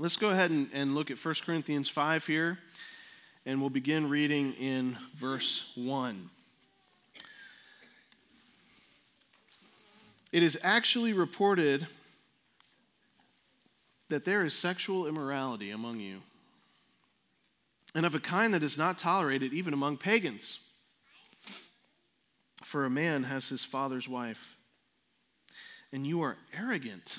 Let's go ahead and, and look at 1 Corinthians 5 here, and we'll begin reading in verse 1. It is actually reported that there is sexual immorality among you, and of a kind that is not tolerated even among pagans. For a man has his father's wife, and you are arrogant.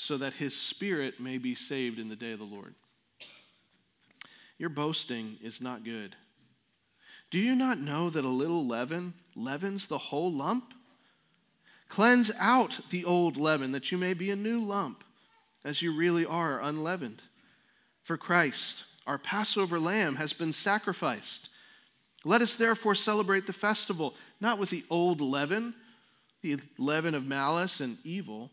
so that his spirit may be saved in the day of the Lord. Your boasting is not good. Do you not know that a little leaven leavens the whole lump? Cleanse out the old leaven, that you may be a new lump, as you really are unleavened. For Christ, our Passover lamb, has been sacrificed. Let us therefore celebrate the festival, not with the old leaven, the leaven of malice and evil,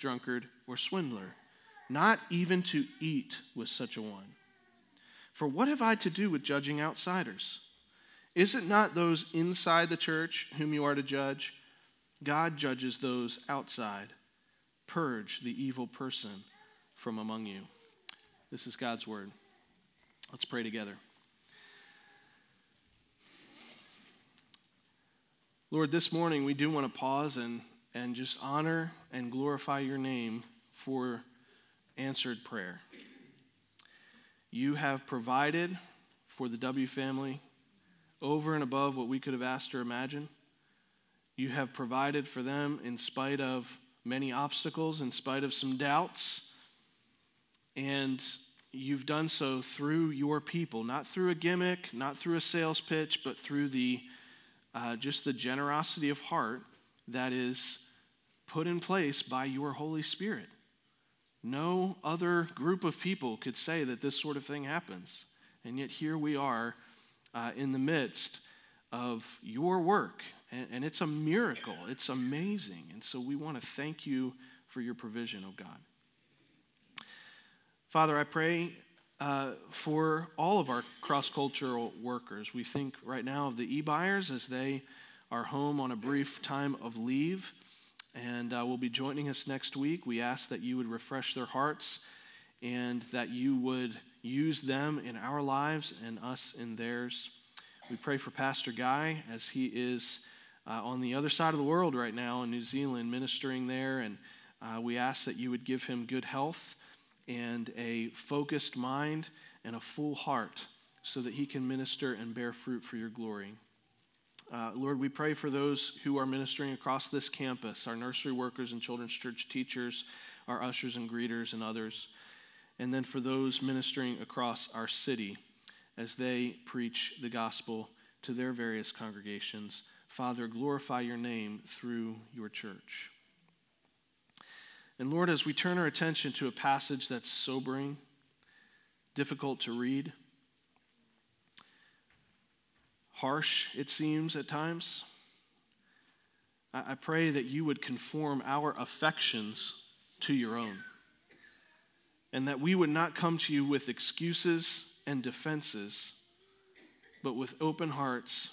drunkard, or swindler, not even to eat with such a one. For what have I to do with judging outsiders? Is it not those inside the church whom you are to judge? God judges those outside. Purge the evil person from among you. This is God's word. Let's pray together. Lord, this morning we do want to pause and, and just honor and glorify your name for answered prayer. You have provided for the W family over and above what we could have asked or imagined. You have provided for them in spite of many obstacles, in spite of some doubts. And you've done so through your people, not through a gimmick, not through a sales pitch, but through the uh, just the generosity of heart that is put in place by your Holy Spirit. No other group of people could say that this sort of thing happens. And yet here we are uh, in the midst of your work. And, and it's a miracle, it's amazing. And so we want to thank you for your provision, oh God. Father, I pray uh, for all of our cross cultural workers. We think right now of the e buyers as they are home on a brief time of leave and uh, will be joining us next week. We ask that you would refresh their hearts and that you would use them in our lives and us in theirs. We pray for Pastor Guy as he is uh, on the other side of the world right now in New Zealand, ministering there. And uh, we ask that you would give him good health and a focused mind and a full heart so that he can minister and bear fruit for your glory. Uh, Lord, we pray for those who are ministering across this campus, our nursery workers and children's church teachers, our ushers and greeters, and others and then for those ministering across our city as they preach the gospel to their various congregations. Father, glorify your name through your church. And Lord, as we turn our attention to a passage that's sobering, difficult to read, harsh, it seems at times, I pray that you would conform our affections to your own and that we would not come to you with excuses and defenses, but with open hearts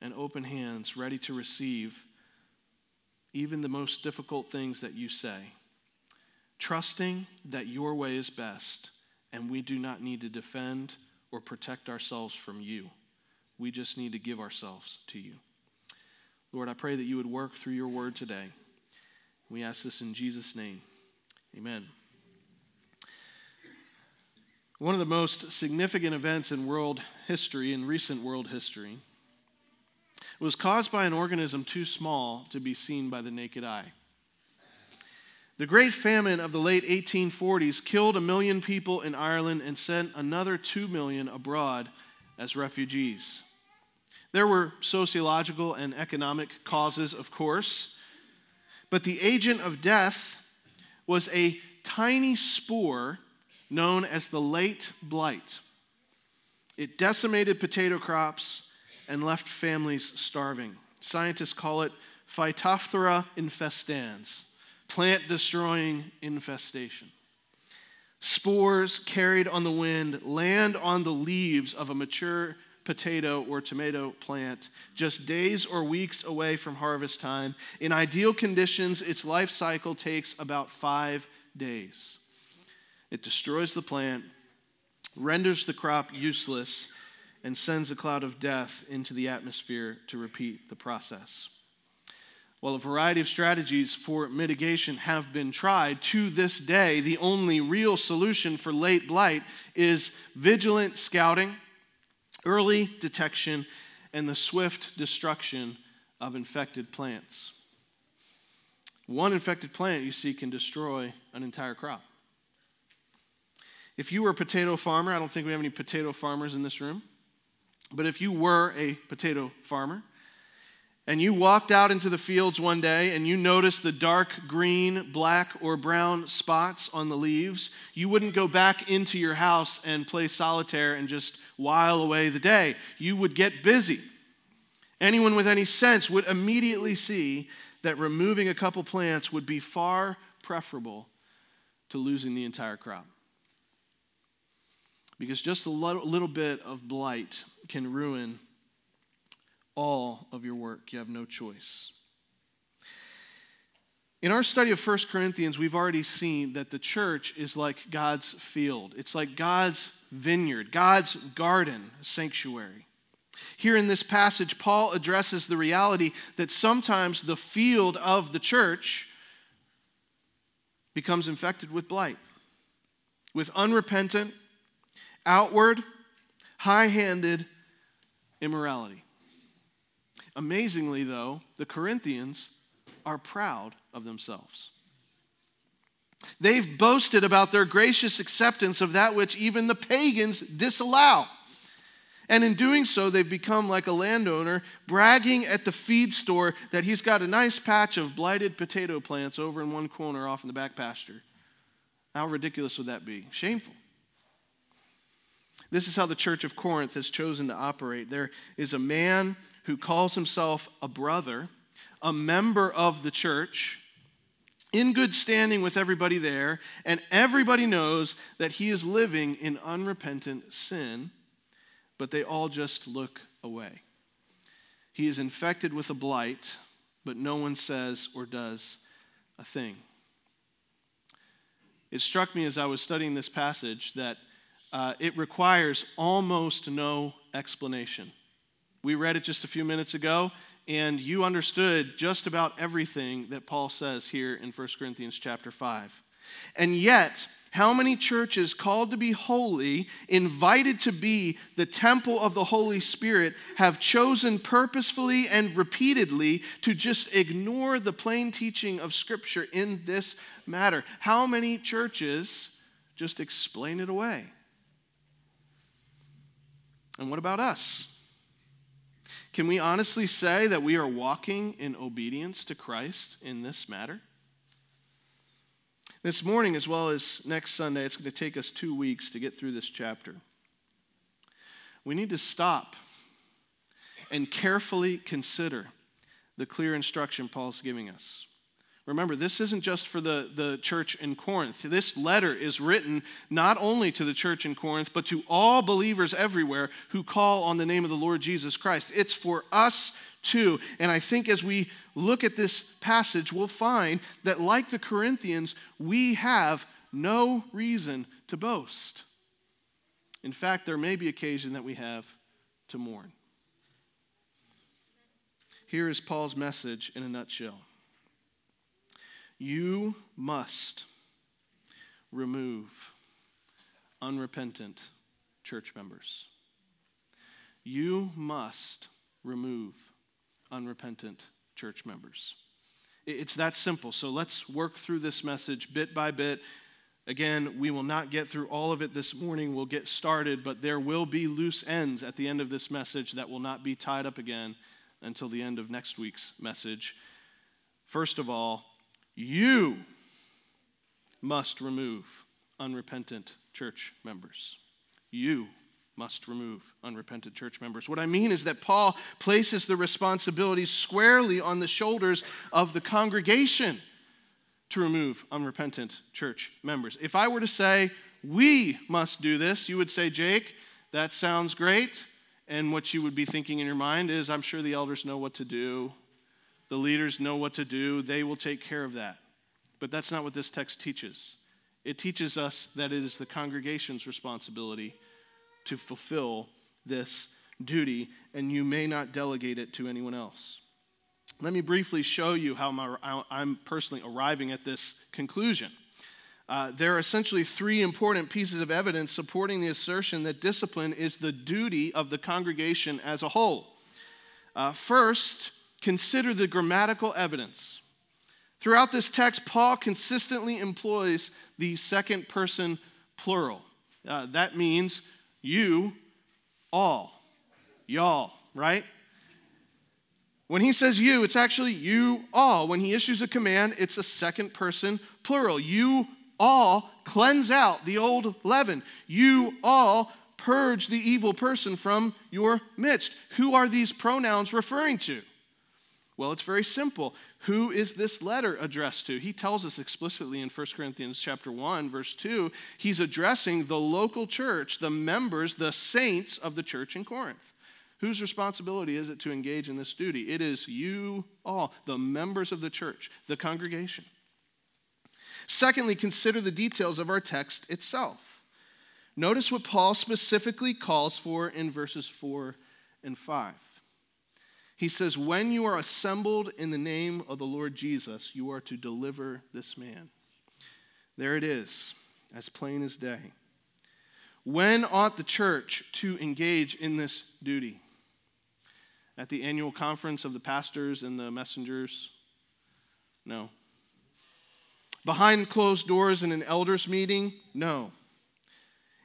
and open hands, ready to receive even the most difficult things that you say, trusting that your way is best and we do not need to defend or protect ourselves from you. We just need to give ourselves to you. Lord, I pray that you would work through your word today. We ask this in Jesus' name. Amen. One of the most significant events in world history, in recent world history, was caused by an organism too small to be seen by the naked eye. The Great Famine of the late 1840s killed a million people in Ireland and sent another two million abroad as refugees. There were sociological and economic causes, of course, but the agent of death was a tiny spore known as the late blight. It decimated potato crops and left families starving. Scientists call it Phytophthora infestans, plant destroying infestation. Spores carried on the wind land on the leaves of a mature potato or tomato plant just days or weeks away from harvest time. In ideal conditions, its life cycle takes about five days. It destroys the plant, renders the crop useless, and sends a cloud of death into the atmosphere to repeat the process. While a variety of strategies for mitigation have been tried, to this day, the only real solution for late blight is vigilant scouting, early detection, and the swift destruction of infected plants. One infected plant, you see, can destroy an entire crop. If you were a potato farmer, I don't think we have any potato farmers in this room, but if you were a potato farmer, and you walked out into the fields one day and you noticed the dark green, black, or brown spots on the leaves, you wouldn't go back into your house and play solitaire and just while away the day. You would get busy. Anyone with any sense would immediately see that removing a couple plants would be far preferable to losing the entire crop. Because just a little bit of blight can ruin all of your work. You have no choice. In our study of 1 Corinthians, we've already seen that the church is like God's field. It's like God's vineyard, God's garden, sanctuary. Here in this passage, Paul addresses the reality that sometimes the field of the church becomes infected with blight, with unrepentant, outward, high handed immorality. Amazingly, though, the Corinthians are proud of themselves. They've boasted about their gracious acceptance of that which even the pagans disallow. And in doing so, they've become like a landowner bragging at the feed store that he's got a nice patch of blighted potato plants over in one corner off in the back pasture. How ridiculous would that be? Shameful. This is how the church of Corinth has chosen to operate. There is a man who calls himself a brother, a member of the church, in good standing with everybody there, and everybody knows that he is living in unrepentant sin, but they all just look away. He is infected with a blight, but no one says or does a thing. It struck me as I was studying this passage that uh, it requires almost no explanation. We read it just a few minutes ago, and you understood just about everything that Paul says here in 1 Corinthians chapter 5. And yet, how many churches called to be holy, invited to be the temple of the Holy Spirit, have chosen purposefully and repeatedly to just ignore the plain teaching of Scripture in this matter? How many churches just explain it away? And what about us? Can we honestly say that we are walking in obedience to Christ in this matter? This morning, as well as next Sunday, it's going to take us two weeks to get through this chapter. We need to stop and carefully consider the clear instruction Paul's giving us. Remember, this isn't just for the, the church in Corinth. This letter is written not only to the church in Corinth, but to all believers everywhere who call on the name of the Lord Jesus Christ. It's for us too. And I think as we look at this passage, we'll find that, like the Corinthians, we have no reason to boast. In fact, there may be occasion that we have to mourn. Here is Paul's message in a nutshell. You must remove unrepentant church members. You must remove unrepentant church members. It's that simple. So let's work through this message bit by bit. Again, we will not get through all of it this morning. We'll get started, but there will be loose ends at the end of this message that will not be tied up again until the end of next week's message. First of all, you must remove unrepentant church members. You must remove unrepentant church members. What I mean is that Paul places the responsibility squarely on the shoulders of the congregation to remove unrepentant church members. If I were to say, we must do this, you would say, Jake, that sounds great. And what you would be thinking in your mind is, I'm sure the elders know what to do. The leaders know what to do. They will take care of that. But that's not what this text teaches. It teaches us that it is the congregation's responsibility to fulfill this duty, and you may not delegate it to anyone else. Let me briefly show you how I'm personally arriving at this conclusion. Uh, there are essentially three important pieces of evidence supporting the assertion that discipline is the duty of the congregation as a whole. Uh, first, consider the grammatical evidence. Throughout this text, Paul consistently employs the second person plural. Uh, that means you, all, y'all, right? When he says you, it's actually you all. When he issues a command, it's a second person plural. You all cleanse out the old leaven. You all purge the evil person from your midst. Who are these pronouns referring to? Well, it's very simple. Who is this letter addressed to? He tells us explicitly in 1 Corinthians chapter 1 verse 2, he's addressing the local church, the members, the saints of the church in Corinth. Whose responsibility is it to engage in this duty? It is you all, the members of the church, the congregation. Secondly, consider the details of our text itself. Notice what Paul specifically calls for in verses 4 and 5. He says, When you are assembled in the name of the Lord Jesus, you are to deliver this man. There it is, as plain as day. When ought the church to engage in this duty? At the annual conference of the pastors and the messengers? No. Behind closed doors in an elders' meeting? No.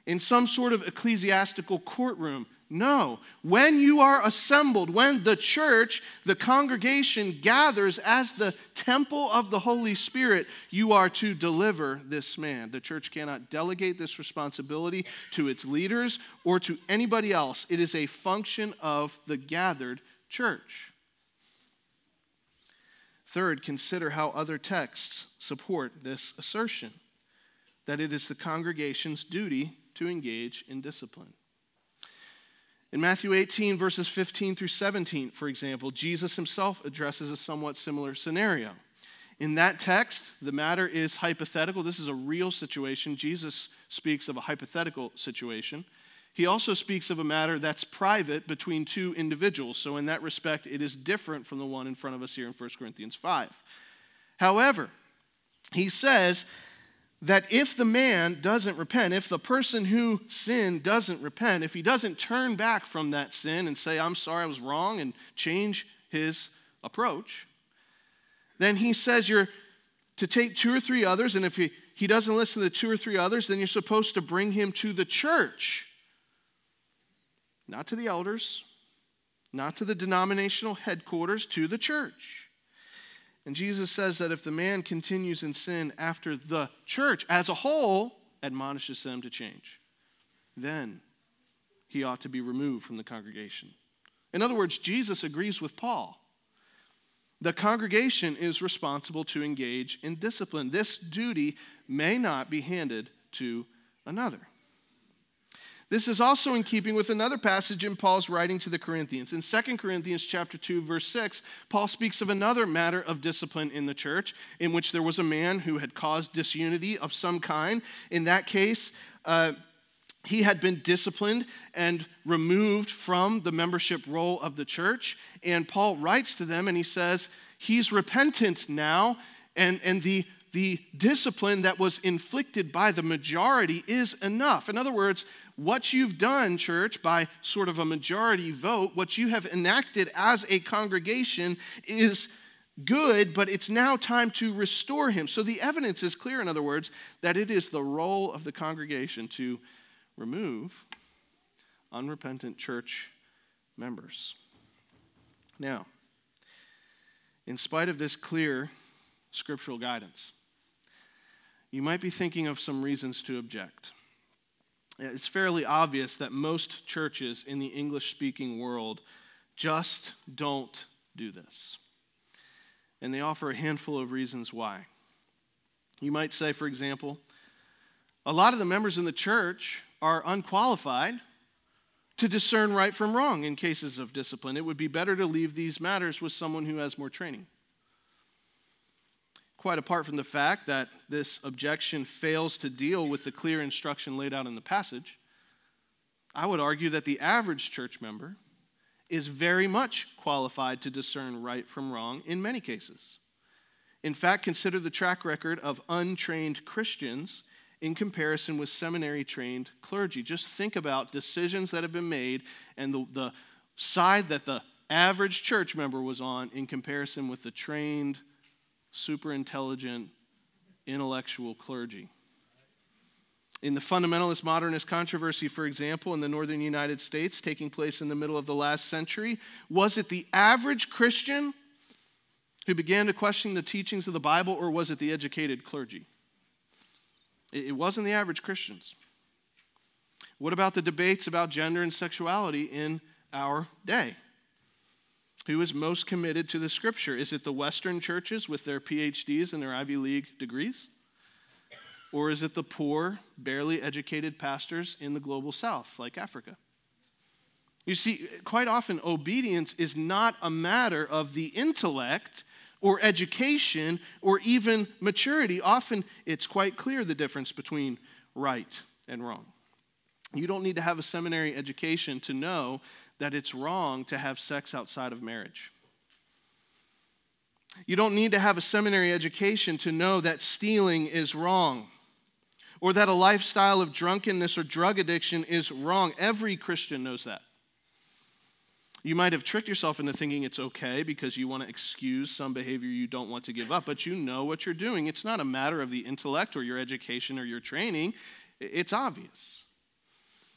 In some sort of ecclesiastical courtroom? No. When you are assembled, when the church, the congregation gathers as the temple of the Holy Spirit, you are to deliver this man. The church cannot delegate this responsibility to its leaders or to anybody else. It is a function of the gathered church. Third, consider how other texts support this assertion that it is the congregation's duty to engage in discipline. In Matthew 18, verses 15 through 17, for example, Jesus himself addresses a somewhat similar scenario. In that text, the matter is hypothetical. This is a real situation. Jesus speaks of a hypothetical situation. He also speaks of a matter that's private between two individuals. So, in that respect, it is different from the one in front of us here in 1 Corinthians 5. However, he says that if the man doesn't repent, if the person who sinned doesn't repent, if he doesn't turn back from that sin and say, I'm sorry, I was wrong, and change his approach, then he says you're to take two or three others, and if he, he doesn't listen to the two or three others, then you're supposed to bring him to the church, not to the elders, not to the denominational headquarters, to the church. And Jesus says that if the man continues in sin after the church as a whole admonishes them to change, then he ought to be removed from the congregation. In other words, Jesus agrees with Paul. The congregation is responsible to engage in discipline. This duty may not be handed to another. This is also in keeping with another passage in Paul's writing to the Corinthians. In 2 Corinthians chapter 2 verse 6, Paul speaks of another matter of discipline in the church in which there was a man who had caused disunity of some kind. In that case, uh, he had been disciplined and removed from the membership roll of the church. And Paul writes to them and he says, He's repentant now, and, and the the discipline that was inflicted by the majority is enough. In other words, what you've done, church, by sort of a majority vote, what you have enacted as a congregation is good, but it's now time to restore him. So the evidence is clear, in other words, that it is the role of the congregation to remove unrepentant church members. Now, in spite of this clear scriptural guidance, you might be thinking of some reasons to object. It's fairly obvious that most churches in the English speaking world just don't do this. And they offer a handful of reasons why. You might say, for example, a lot of the members in the church are unqualified to discern right from wrong in cases of discipline. It would be better to leave these matters with someone who has more training. Quite apart from the fact that this objection fails to deal with the clear instruction laid out in the passage, I would argue that the average church member is very much qualified to discern right from wrong in many cases. In fact, consider the track record of untrained Christians in comparison with seminary trained clergy. Just think about decisions that have been made and the, the side that the average church member was on in comparison with the trained, super intelligent, intellectual clergy. In the fundamentalist modernist controversy, for example, in the northern United States, taking place in the middle of the last century, was it the average Christian who began to question the teachings of the Bible, or was it the educated clergy? It wasn't the average Christians. What about the debates about gender and sexuality in our day? Who is most committed to the scripture? Is it the Western churches with their PhDs and their Ivy League degrees? Or is it the poor, barely educated pastors in the global south, like Africa? You see, quite often, obedience is not a matter of the intellect or education or even maturity. Often it's quite clear the difference between right and wrong. You don't need to have a seminary education to know that it's wrong to have sex outside of marriage. You don't need to have a seminary education to know that stealing is wrong or that a lifestyle of drunkenness or drug addiction is wrong. Every Christian knows that. You might have tricked yourself into thinking it's okay because you want to excuse some behavior you don't want to give up, but you know what you're doing. It's not a matter of the intellect or your education or your training, it's obvious.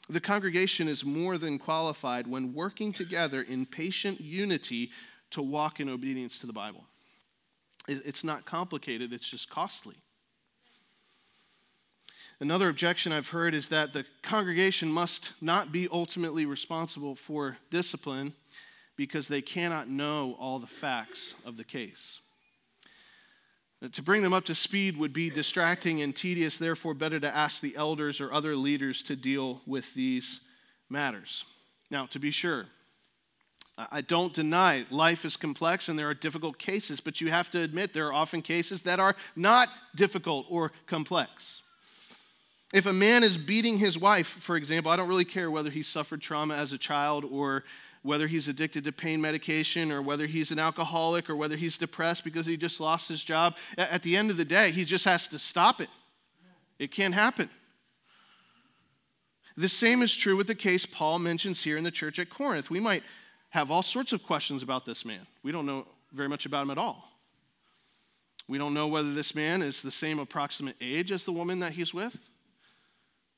The congregation is more than qualified when working together in patient unity to walk in obedience to the Bible. It's not complicated, it's just costly. Another objection I've heard is that the congregation must not be ultimately responsible for discipline because they cannot know all the facts of the case. To bring them up to speed would be distracting and tedious, therefore, better to ask the elders or other leaders to deal with these matters. Now, to be sure, I don't deny life is complex and there are difficult cases, but you have to admit there are often cases that are not difficult or complex. If a man is beating his wife, for example, I don't really care whether he suffered trauma as a child or whether he's addicted to pain medication or whether he's an alcoholic or whether he's depressed because he just lost his job. At the end of the day, he just has to stop it. It can't happen. The same is true with the case Paul mentions here in the church at Corinth. We might have all sorts of questions about this man. We don't know very much about him at all. We don't know whether this man is the same approximate age as the woman that he's with.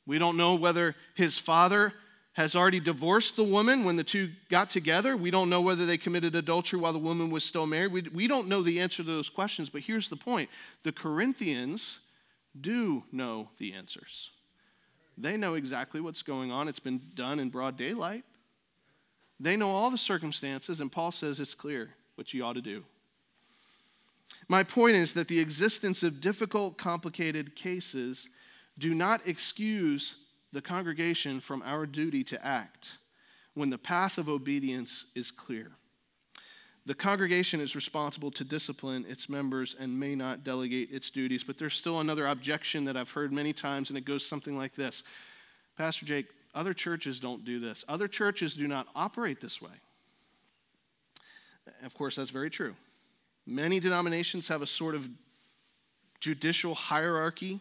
We don't know whether his father has already divorced the woman when the two got together. We don't know whether they committed adultery while the woman was still married. We, we don't know the answer to those questions, but here's the point the Corinthians do know the answers. They know exactly what's going on, it's been done in broad daylight. They know all the circumstances, and Paul says it's clear what you ought to do. My point is that the existence of difficult, complicated cases do not excuse the congregation from our duty to act when the path of obedience is clear. The congregation is responsible to discipline its members and may not delegate its duties, but there's still another objection that I've heard many times, and it goes something like this Pastor Jake, other churches don't do this. Other churches do not operate this way. Of course, that's very true. Many denominations have a sort of judicial hierarchy.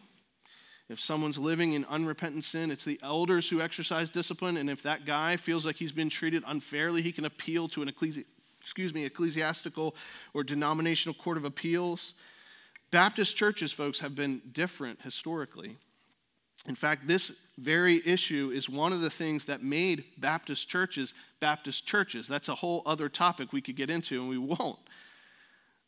If someone's living in unrepentant sin, it's the elders who exercise discipline. And if that guy feels like he's been treated unfairly, he can appeal to an ecclesi- excuse me, ecclesiastical or denominational court of appeals. Baptist churches, folks, have been different historically. In fact, this very issue is one of the things that made Baptist churches Baptist churches. That's a whole other topic we could get into, and we won't.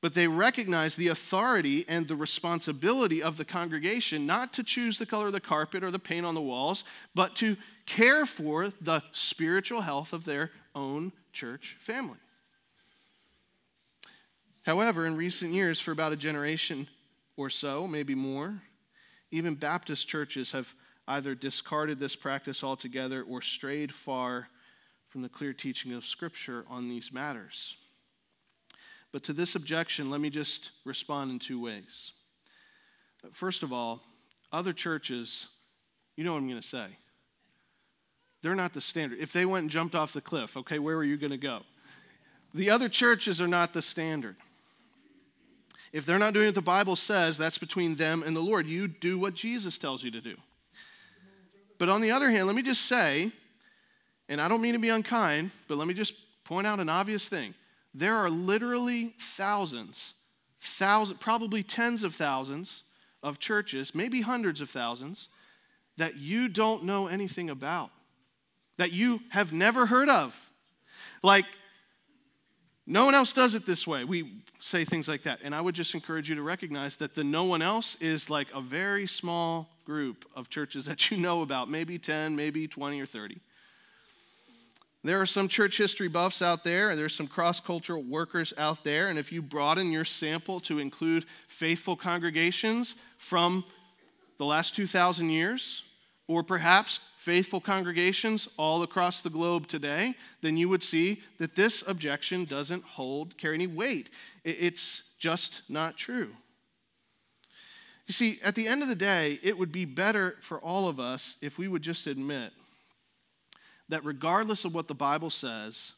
But they recognize the authority and the responsibility of the congregation not to choose the color of the carpet or the paint on the walls, but to care for the spiritual health of their own church family. However, in recent years, for about a generation or so, maybe more, even Baptist churches have either discarded this practice altogether or strayed far from the clear teaching of Scripture on these matters. But to this objection, let me just respond in two ways. First of all, other churches, you know what I'm going to say. They're not the standard. If they went and jumped off the cliff, okay, where were you going to go? The other churches are not the standard. If they're not doing what the Bible says, that's between them and the Lord. You do what Jesus tells you to do. But on the other hand, let me just say, and I don't mean to be unkind, but let me just point out an obvious thing. There are literally thousands, thousands, probably tens of thousands of churches, maybe hundreds of thousands, that you don't know anything about, that you have never heard of. Like, no one else does it this way. We say things like that. And I would just encourage you to recognize that the no one else is like a very small group of churches that you know about, maybe 10, maybe 20 or 30. There are some church history buffs out there, and there's some cross cultural workers out there. And if you broaden your sample to include faithful congregations from the last 2,000 years, or perhaps faithful congregations all across the globe today, then you would see that this objection doesn't hold, carry any weight. It's just not true. You see, at the end of the day, it would be better for all of us if we would just admit that regardless of what the Bible says,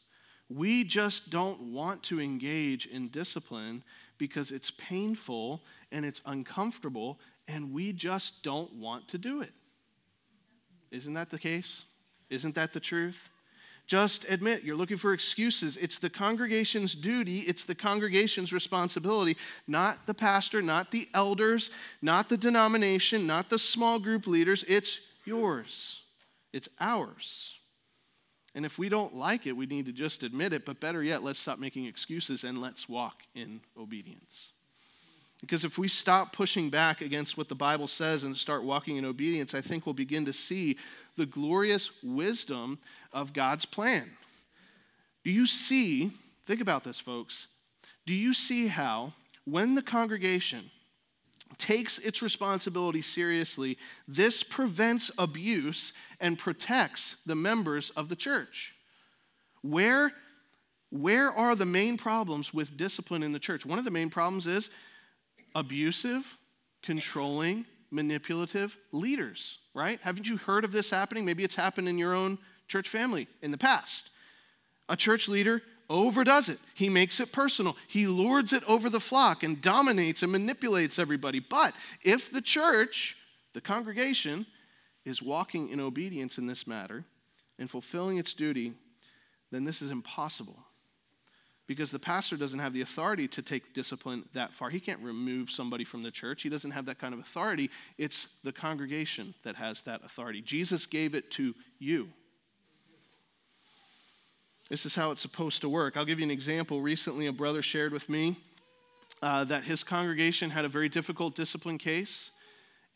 we just don't want to engage in discipline because it's painful and it's uncomfortable, and we just don't want to do it. Isn't that the case? Isn't that the truth? Just admit you're looking for excuses. It's the congregation's duty, it's the congregation's responsibility, not the pastor, not the elders, not the denomination, not the small group leaders. It's yours, it's ours. And if we don't like it, we need to just admit it. But better yet, let's stop making excuses and let's walk in obedience. Because if we stop pushing back against what the Bible says and start walking in obedience, I think we'll begin to see the glorious wisdom of God's plan. Do you see, think about this, folks. Do you see how, when the congregation takes its responsibility seriously, this prevents abuse and protects the members of the church? Where, where are the main problems with discipline in the church? One of the main problems is abusive, controlling, manipulative leaders, right? Haven't you heard of this happening? Maybe it's happened in your own church family in the past. A church leader overdoes it. He makes it personal. He lords it over the flock and dominates and manipulates everybody. But if the church, the congregation, is walking in obedience in this matter and fulfilling its duty, then this is impossible because the pastor doesn't have the authority to take discipline that far. He can't remove somebody from the church. He doesn't have that kind of authority. It's the congregation that has that authority. Jesus gave it to you. This is how it's supposed to work. I'll give you an example. Recently, a brother shared with me uh, that his congregation had a very difficult discipline case.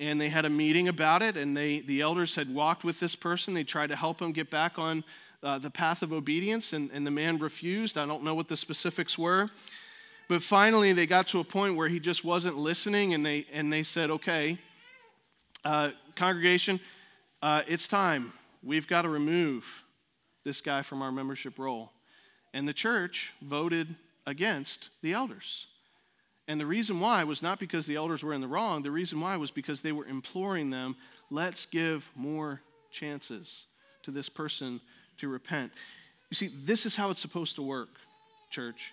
And they had a meeting about it, and they, the elders had walked with this person. They tried to help him get back on uh, the path of obedience, and, and the man refused. I don't know what the specifics were. But finally, they got to a point where he just wasn't listening, and they, and they said, Okay, uh, congregation, uh, it's time. We've got to remove this guy from our membership roll. And the church voted against the elders. And the reason why was not because the elders were in the wrong. The reason why was because they were imploring them, let's give more chances to this person to repent. You see, this is how it's supposed to work, church.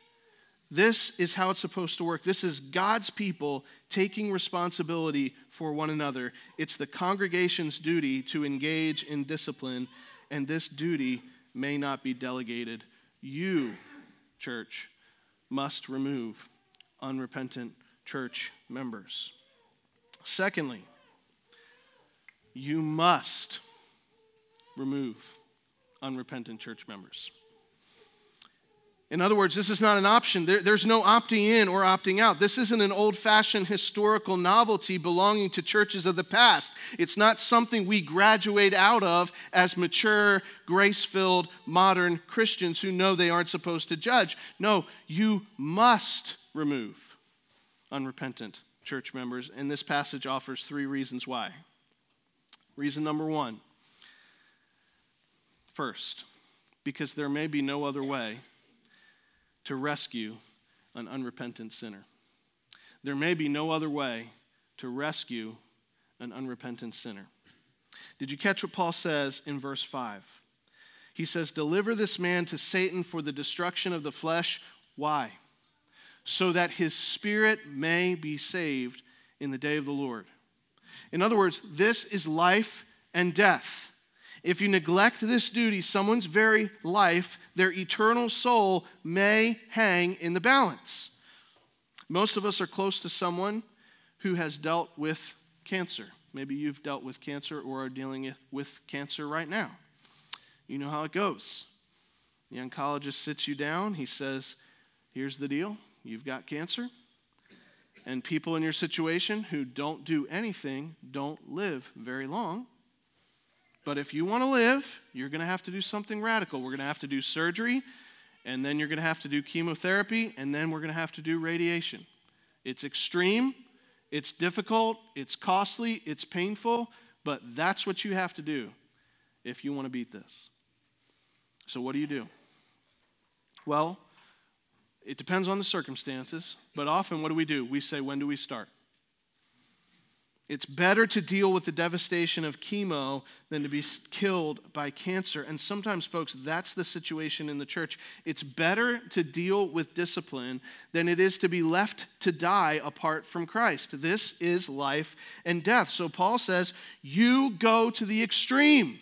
This is how it's supposed to work. This is God's people taking responsibility for one another. It's the congregation's duty to engage in discipline, and this duty may not be delegated. You, church, must remove unrepentant church members. Secondly, you must remove unrepentant church members. In other words, this is not an option. There, there's no opting in or opting out. This isn't an old fashioned historical novelty belonging to churches of the past. It's not something we graduate out of as mature, grace filled, modern Christians who know they aren't supposed to judge. No, you must remove unrepentant church members. And this passage offers three reasons why. Reason number one first, because there may be no other way to rescue an unrepentant sinner. There may be no other way to rescue an unrepentant sinner. Did you catch what Paul says in verse 5? He says, Deliver this man to Satan for the destruction of the flesh. Why? So that his spirit may be saved in the day of the Lord. In other words, this is life and death. If you neglect this duty, someone's very life, their eternal soul, may hang in the balance. Most of us are close to someone who has dealt with cancer. Maybe you've dealt with cancer or are dealing with cancer right now. You know how it goes. The oncologist sits you down. He says, Here's the deal you've got cancer. And people in your situation who don't do anything don't live very long. But if you want to live, you're going to have to do something radical. We're going to have to do surgery, and then you're going to have to do chemotherapy, and then we're going to have to do radiation. It's extreme, it's difficult, it's costly, it's painful, but that's what you have to do if you want to beat this. So, what do you do? Well, it depends on the circumstances, but often what do we do? We say, when do we start? It's better to deal with the devastation of chemo than to be killed by cancer. And sometimes, folks, that's the situation in the church. It's better to deal with discipline than it is to be left to die apart from Christ. This is life and death. So Paul says, You go to the extreme.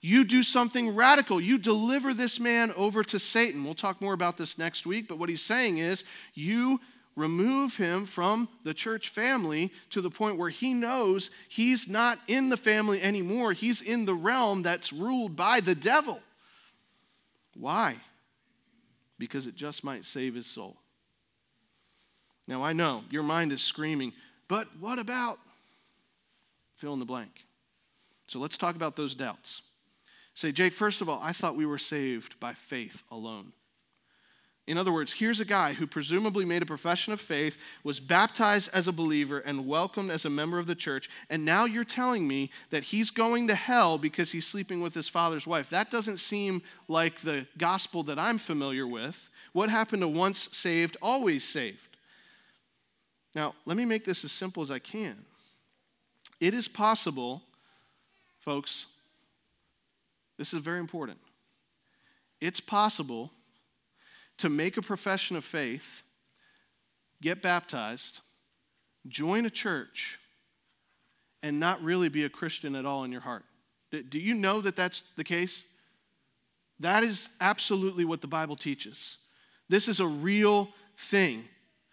You do something radical. You deliver this man over to Satan. We'll talk more about this next week, but what he's saying is, you remove him from the church family to the point where he knows he's not in the family anymore. He's in the realm that's ruled by the devil. Why? Because it just might save his soul. Now, I know your mind is screaming, but what about fill in the blank? So let's talk about those doubts. Say, Jake, first of all, I thought we were saved by faith alone. In other words, here's a guy who presumably made a profession of faith, was baptized as a believer, and welcomed as a member of the church, and now you're telling me that he's going to hell because he's sleeping with his father's wife. That doesn't seem like the gospel that I'm familiar with. What happened to once saved, always saved? Now, let me make this as simple as I can. It is possible, folks, this is very important. It's possible to make a profession of faith, get baptized, join a church, and not really be a Christian at all in your heart. Do you know that that's the case? That is absolutely what the Bible teaches. This is a real thing.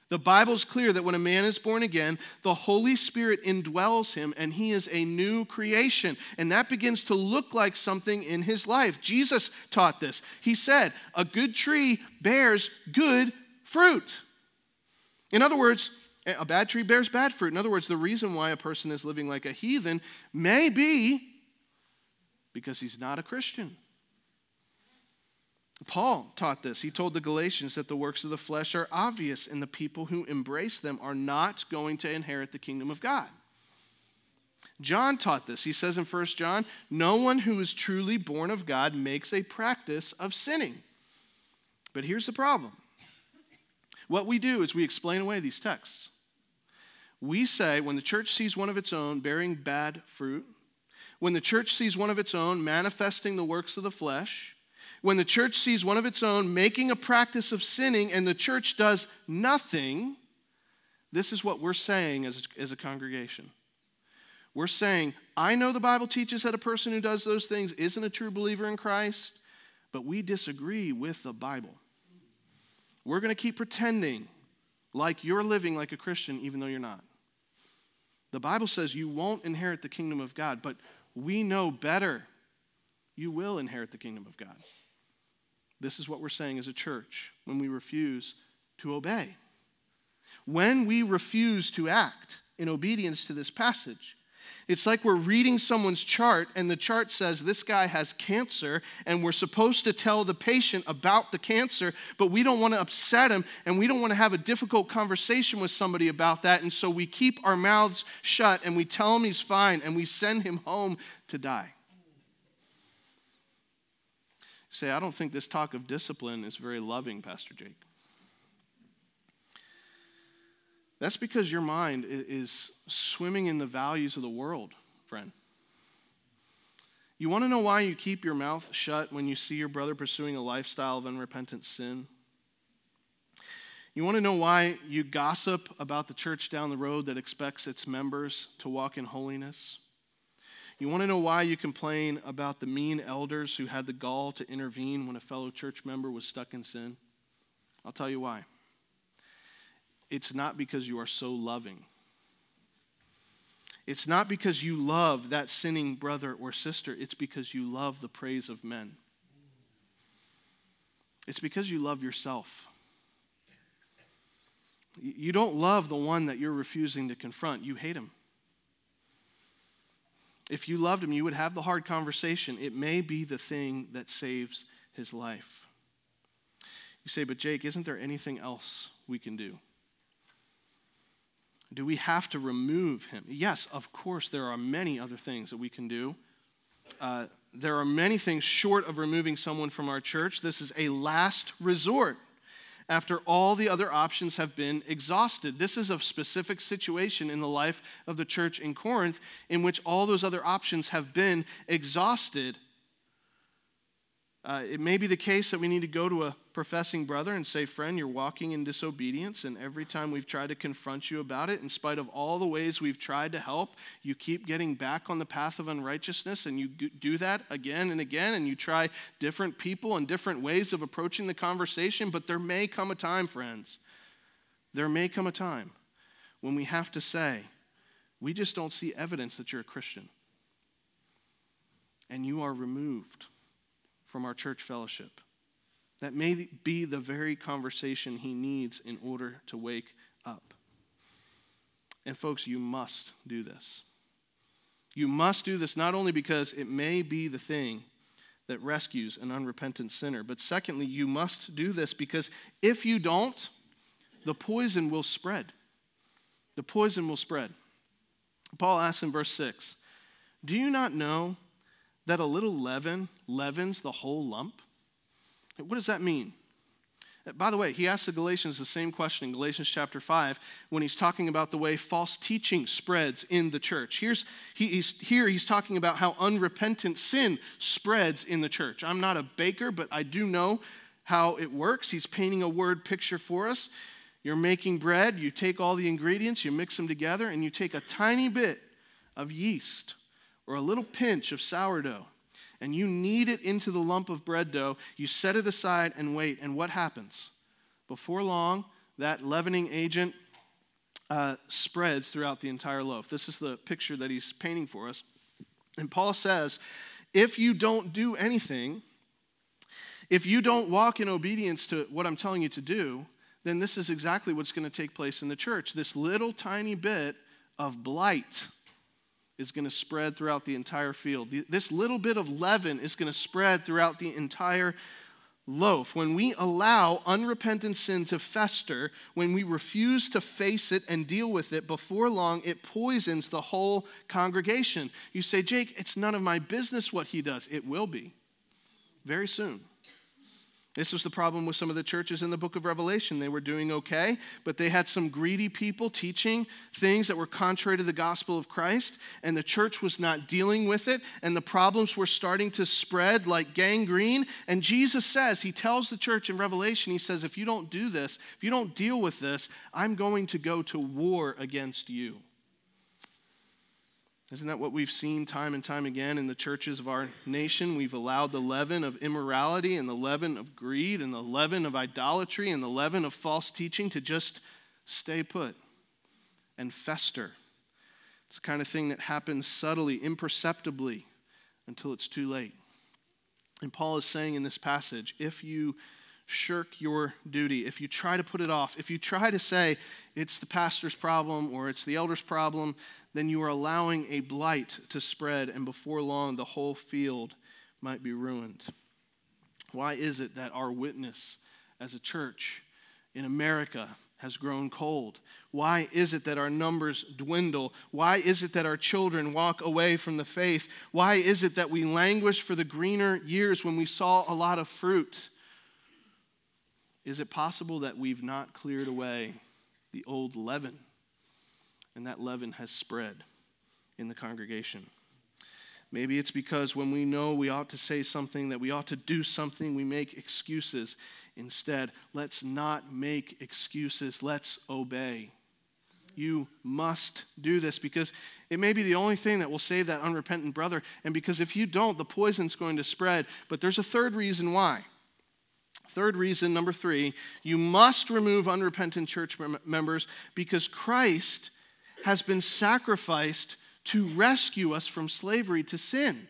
The Bible's clear that when a man is born again, the Holy Spirit indwells him and he is a new creation. And that begins to look like something in his life. Jesus taught this. He said, A good tree bears good fruit. In other words, a bad tree bears bad fruit. In other words, the reason why a person is living like a heathen may be because he's not a Christian. Paul taught this. He told the Galatians that the works of the flesh are obvious, and the people who embrace them are not going to inherit the kingdom of God. John taught this. He says in 1 John, No one who is truly born of God makes a practice of sinning. But here's the problem what we do is we explain away these texts. We say when the church sees one of its own bearing bad fruit, when the church sees one of its own manifesting the works of the flesh, when the church sees one of its own making a practice of sinning and the church does nothing, this is what we're saying as a, as a congregation. We're saying, I know the Bible teaches that a person who does those things isn't a true believer in Christ, but we disagree with the Bible. We're going to keep pretending like you're living like a Christian, even though you're not. The Bible says you won't inherit the kingdom of God, but we know better. You will inherit the kingdom of God. This is what we're saying as a church when we refuse to obey. When we refuse to act in obedience to this passage, it's like we're reading someone's chart, and the chart says this guy has cancer, and we're supposed to tell the patient about the cancer, but we don't want to upset him, and we don't want to have a difficult conversation with somebody about that. And so we keep our mouths shut, and we tell him he's fine, and we send him home to die. Say, I don't think this talk of discipline is very loving, Pastor Jake. That's because your mind is swimming in the values of the world, friend. You want to know why you keep your mouth shut when you see your brother pursuing a lifestyle of unrepentant sin? You want to know why you gossip about the church down the road that expects its members to walk in holiness? You want to know why you complain about the mean elders who had the gall to intervene when a fellow church member was stuck in sin? I'll tell you why. It's not because you are so loving. It's not because you love that sinning brother or sister, it's because you love the praise of men. It's because you love yourself. You don't love the one that you're refusing to confront, you hate him. If you loved him, you would have the hard conversation. It may be the thing that saves his life. You say, but Jake, isn't there anything else we can do? Do we have to remove him? Yes, of course, there are many other things that we can do. Uh, there are many things short of removing someone from our church. This is a last resort after all the other options have been exhausted. This is a specific situation in the life of the church in Corinth in which all those other options have been exhausted. Uh, it may be the case that we need to go to a professing brother and say, Friend, you're walking in disobedience, and every time we've tried to confront you about it, in spite of all the ways we've tried to help, you keep getting back on the path of unrighteousness, and you do that again and again, and you try different people and different ways of approaching the conversation. But there may come a time, friends, there may come a time when we have to say, We just don't see evidence that you're a Christian, and you are removed from our church fellowship. That may be the very conversation he needs in order to wake up. And, folks, you must do this. You must do this not only because it may be the thing that rescues an unrepentant sinner, but secondly, you must do this because if you don't, the poison will spread. The poison will spread. Paul asks in verse 6 Do you not know that a little leaven leavens the whole lump? What does that mean? Uh, by the way, he asks the Galatians the same question in Galatians chapter 5 when he's talking about the way false teaching spreads in the church. Here's, he, he's, here he's talking about how unrepentant sin spreads in the church. I'm not a baker, but I do know how it works. He's painting a word picture for us. You're making bread, you take all the ingredients, you mix them together, and you take a tiny bit of yeast or a little pinch of sourdough and you knead it into the lump of bread dough. You set it aside and wait. And what happens? Before long, that leavening agent uh, spreads throughout the entire loaf. This is the picture that he's painting for us. And Paul says, if you don't do anything, if you don't walk in obedience to what I'm telling you to do, then this is exactly what's going to take place in the church. This little tiny bit of blight is going to spread throughout the entire field. This little bit of leaven is going to spread throughout the entire loaf. When we allow unrepentant sin to fester, when we refuse to face it and deal with it, before long it poisons the whole congregation. You say, Jake, it's none of my business what he does. It will be very soon. This was the problem with some of the churches in the book of Revelation. They were doing okay, but they had some greedy people teaching things that were contrary to the gospel of Christ, and the church was not dealing with it, and the problems were starting to spread like gangrene. And Jesus says, He tells the church in Revelation, He says, If you don't do this, if you don't deal with this, I'm going to go to war against you. Isn't that what we've seen time and time again in the churches of our nation? We've allowed the leaven of immorality and the leaven of greed and the leaven of idolatry and the leaven of false teaching to just stay put and fester. It's the kind of thing that happens subtly, imperceptibly, until it's too late. And Paul is saying in this passage if you shirk your duty, if you try to put it off, if you try to say it's the pastor's problem or it's the elder's problem, then you are allowing a blight to spread, and before long, the whole field might be ruined. Why is it that our witness as a church in America has grown cold? Why is it that our numbers dwindle? Why is it that our children walk away from the faith? Why is it that we languish for the greener years when we saw a lot of fruit? Is it possible that we've not cleared away the old leaven? and that leaven has spread in the congregation. Maybe it's because when we know we ought to say something, that we ought to do something, we make excuses. Instead, let's not make excuses, let's obey. You must do this because it may be the only thing that will save that unrepentant brother. And because if you don't, the poison's going to spread. But there's a third reason why. Third reason, number three, you must remove unrepentant church members because Christ has been sacrificed to rescue us from slavery to sin.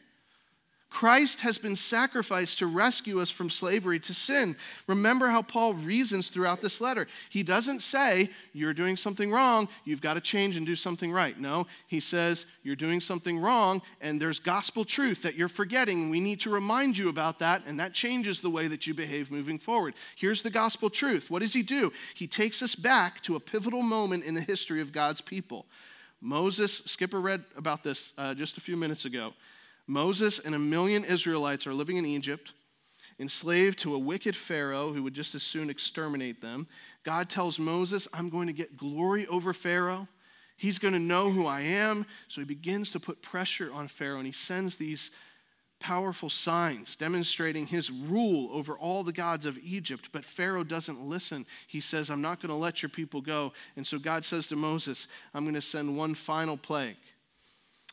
Christ has been sacrificed to rescue us from slavery to sin. Remember how Paul reasons throughout this letter. He doesn't say, You're doing something wrong, you've got to change and do something right. No, he says, You're doing something wrong, and there's gospel truth that you're forgetting. We need to remind you about that, and that changes the way that you behave moving forward. Here's the gospel truth. What does he do? He takes us back to a pivotal moment in the history of God's people. Moses, Skipper read about this uh, just a few minutes ago. Moses and a million Israelites are living in Egypt, enslaved to a wicked Pharaoh who would just as soon exterminate them. God tells Moses, I'm going to get glory over Pharaoh. He's going to know who I am. So he begins to put pressure on Pharaoh and he sends these powerful signs demonstrating his rule over all the gods of Egypt. But Pharaoh doesn't listen. He says, I'm not going to let your people go. And so God says to Moses, I'm going to send one final plague.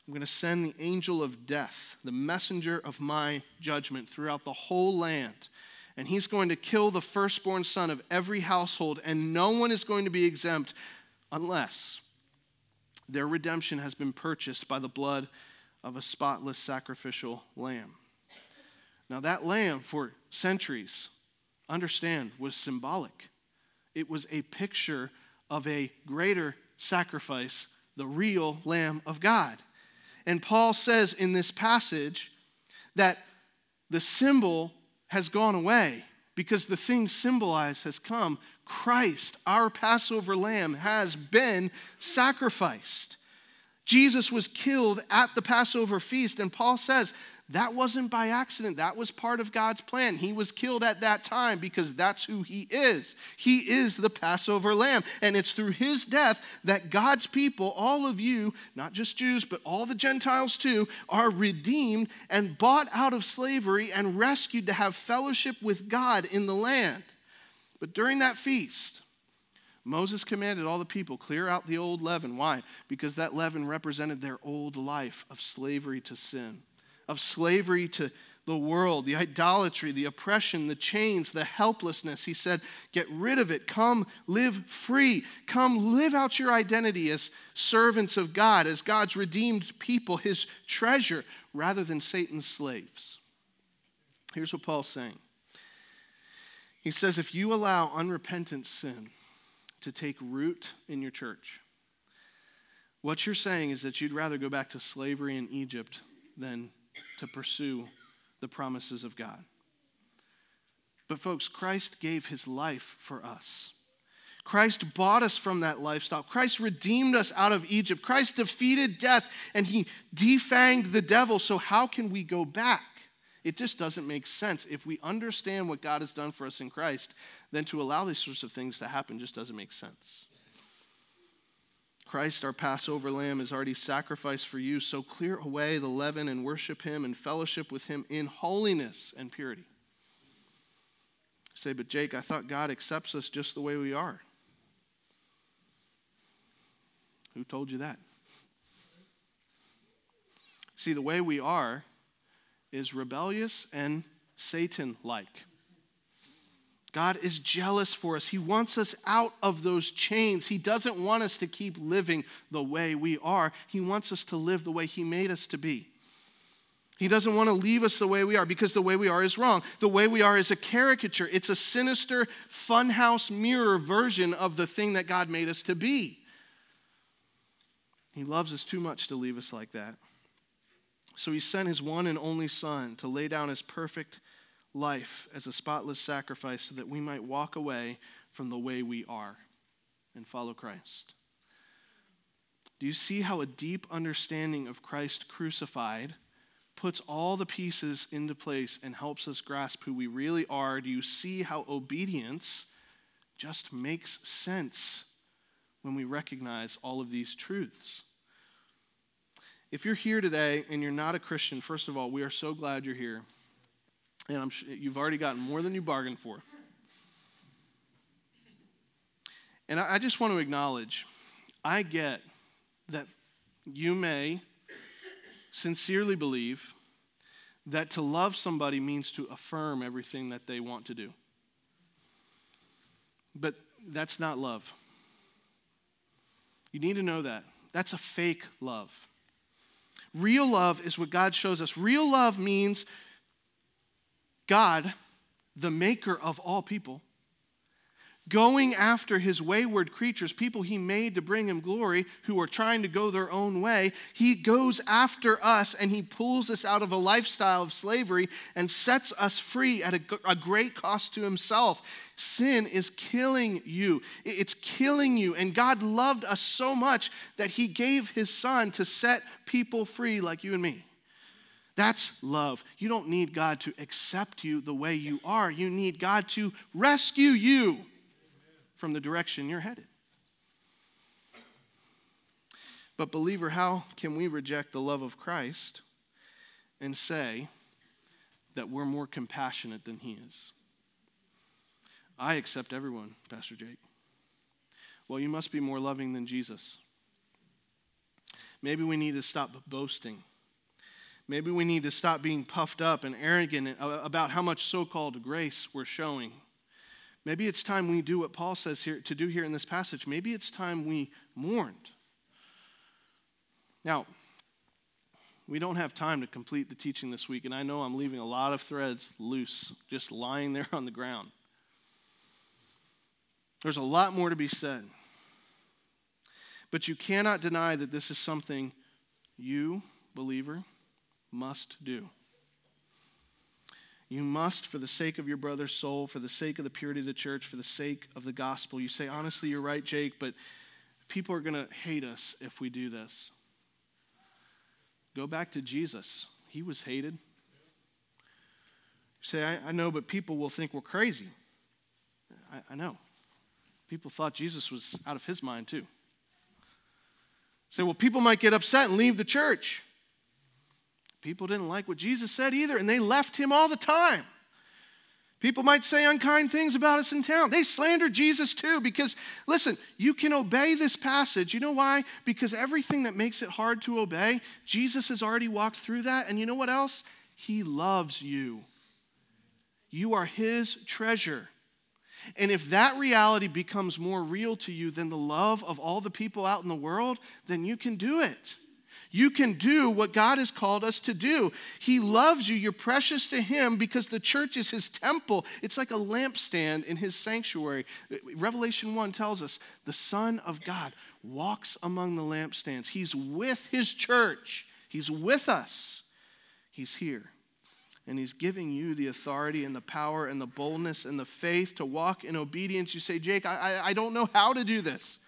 I'm going to send the angel of death, the messenger of my judgment, throughout the whole land. And he's going to kill the firstborn son of every household, and no one is going to be exempt unless their redemption has been purchased by the blood of a spotless sacrificial lamb. Now, that lamb for centuries, understand, was symbolic. It was a picture of a greater sacrifice, the real Lamb of God. And Paul says in this passage that the symbol has gone away because the thing symbolized has come. Christ, our Passover lamb, has been sacrificed. Jesus was killed at the Passover feast, and Paul says that wasn't by accident. That was part of God's plan. He was killed at that time because that's who He is. He is the Passover lamb. And it's through His death that God's people, all of you, not just Jews, but all the Gentiles too, are redeemed and bought out of slavery and rescued to have fellowship with God in the land. But during that feast, Moses commanded all the people, clear out the old leaven. Why? Because that leaven represented their old life of slavery to sin of slavery to the world, the idolatry, the oppression, the chains, the helplessness. He said, Get rid of it. Come live free. Come live out your identity as servants of God, as God's redeemed people, his treasure, rather than Satan's slaves. Here's what Paul's saying He says, If you allow unrepentant sin to take root in your church, what you're saying is that you'd rather go back to slavery in Egypt than to pursue the promises of God. But, folks, Christ gave his life for us. Christ bought us from that lifestyle. Christ redeemed us out of Egypt. Christ defeated death and he defanged the devil. So, how can we go back It just doesn't make sense. If we understand what God has done for us in Christ, then to allow these sorts of things to happen just doesn't make sense. Christ, our Passover lamb, is already sacrificed for you, so clear away the leaven and worship him and fellowship with him in holiness and purity. say, but Jake, I thought God accepts us just the way we are. Who told you that? See, the way we are is rebellious and Satan like. God is jealous for us. He wants us out of those chains. He doesn't want us to keep living the way we are. He wants us to live the way He made us to be. He doesn't want to leave us the way we are because the way we are is wrong. The way we are is a caricature, it's a sinister, funhouse mirror version of the thing that God made us to be. He loves us too much to leave us like that. So he sent his one and only Son to lay down his perfect life as a spotless sacrifice so that we might walk away from the way we are and follow Christ. Do you see how a deep understanding of Christ crucified puts all the pieces into place and helps us grasp who we really are? Do you see how obedience just makes sense when we recognize all of these truths? If you're here today and you're not a Christian, first of all, we are so glad you're here. And I'm sure you've already gotten more than you bargained for. And I, I just want to acknowledge I get that you may sincerely believe that to love somebody means to affirm everything that they want to do. But that's not love. You need to know that. That's a fake love. Real love is what God shows us. Real love means God, the maker of all people, going after his wayward creatures, people he made to bring him glory, who are trying to go their own way. He goes after us and he pulls us out of a lifestyle of slavery and sets us free at a, a great cost to himself. Sin is killing you. It's killing you. And God loved us so much that he gave his son to set people free like you and me. That's love. You don't need God to accept you the way you are. You need God to rescue you from the direction you're headed. But, believer, how can we reject the love of Christ and say that we're more compassionate than He is? I accept everyone, Pastor Jake. Well, you must be more loving than Jesus. Maybe we need to stop boasting Maybe we need to stop being puffed up and arrogant about how much so called grace we're showing. Maybe it's time we do what Paul says here to do here in this passage. Maybe it's time we mourned. Now, we don't have time to complete the teaching this week, and I know I'm leaving a lot of threads loose, just lying there on the ground. There's a lot more to be said. But you cannot deny that this is something you, believer, must do. You must, for the sake of your brother's soul, for the sake of the purity of the church, for the sake of the gospel. You say, honestly, you're right, Jake, but people are going to hate us if we do this. Go back to Jesus. He was hated. You say, I, I know, but people will think we're crazy. I, I know. People thought Jesus was out of his mind, too. Say, well, people might get upset and leave the church. People didn't like what Jesus said either, and they left him all the time. People might say unkind things about us in town. They slandered Jesus too, because listen, you can obey this passage. You know why? Because everything that makes it hard to obey, Jesus has already walked through that. And you know what else? He loves you. You are His treasure. And if that reality becomes more real to you than the love of all the people out in the world, then you can do it. You can do what God has called us to do. He loves you. You're precious to Him because the church is His temple. It's like a lampstand in His sanctuary. Revelation 1 tells us the Son of God walks among the lampstands. He's with His church, He's with us. He's here. And He's giving you the authority and the power and the boldness and the faith to walk in obedience. You say, Jake, I, I, I don't know how to do this.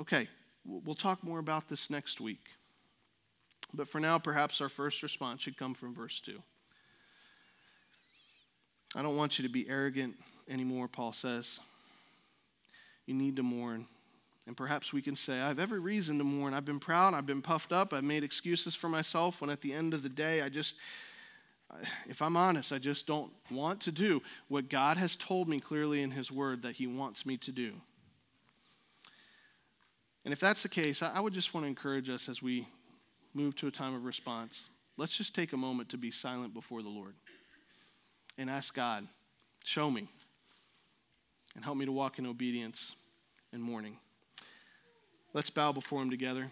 Okay, We'll talk more about this next week. But for now, perhaps our first response should come from verse 2. I don't want you to be arrogant anymore, Paul says. You need to mourn. And perhaps we can say, I have every reason to mourn. I've been proud, I've been puffed up, I've made excuses for myself when at the end of the day, I just, if I'm honest, I just don't want to do what God has told me clearly in His Word that He wants me to do. And if that's the case, I would just want to encourage us as we move to a time of response. Let's just take a moment to be silent before the Lord and ask God, show me, and help me to walk in obedience and mourning. Let's bow before Him together.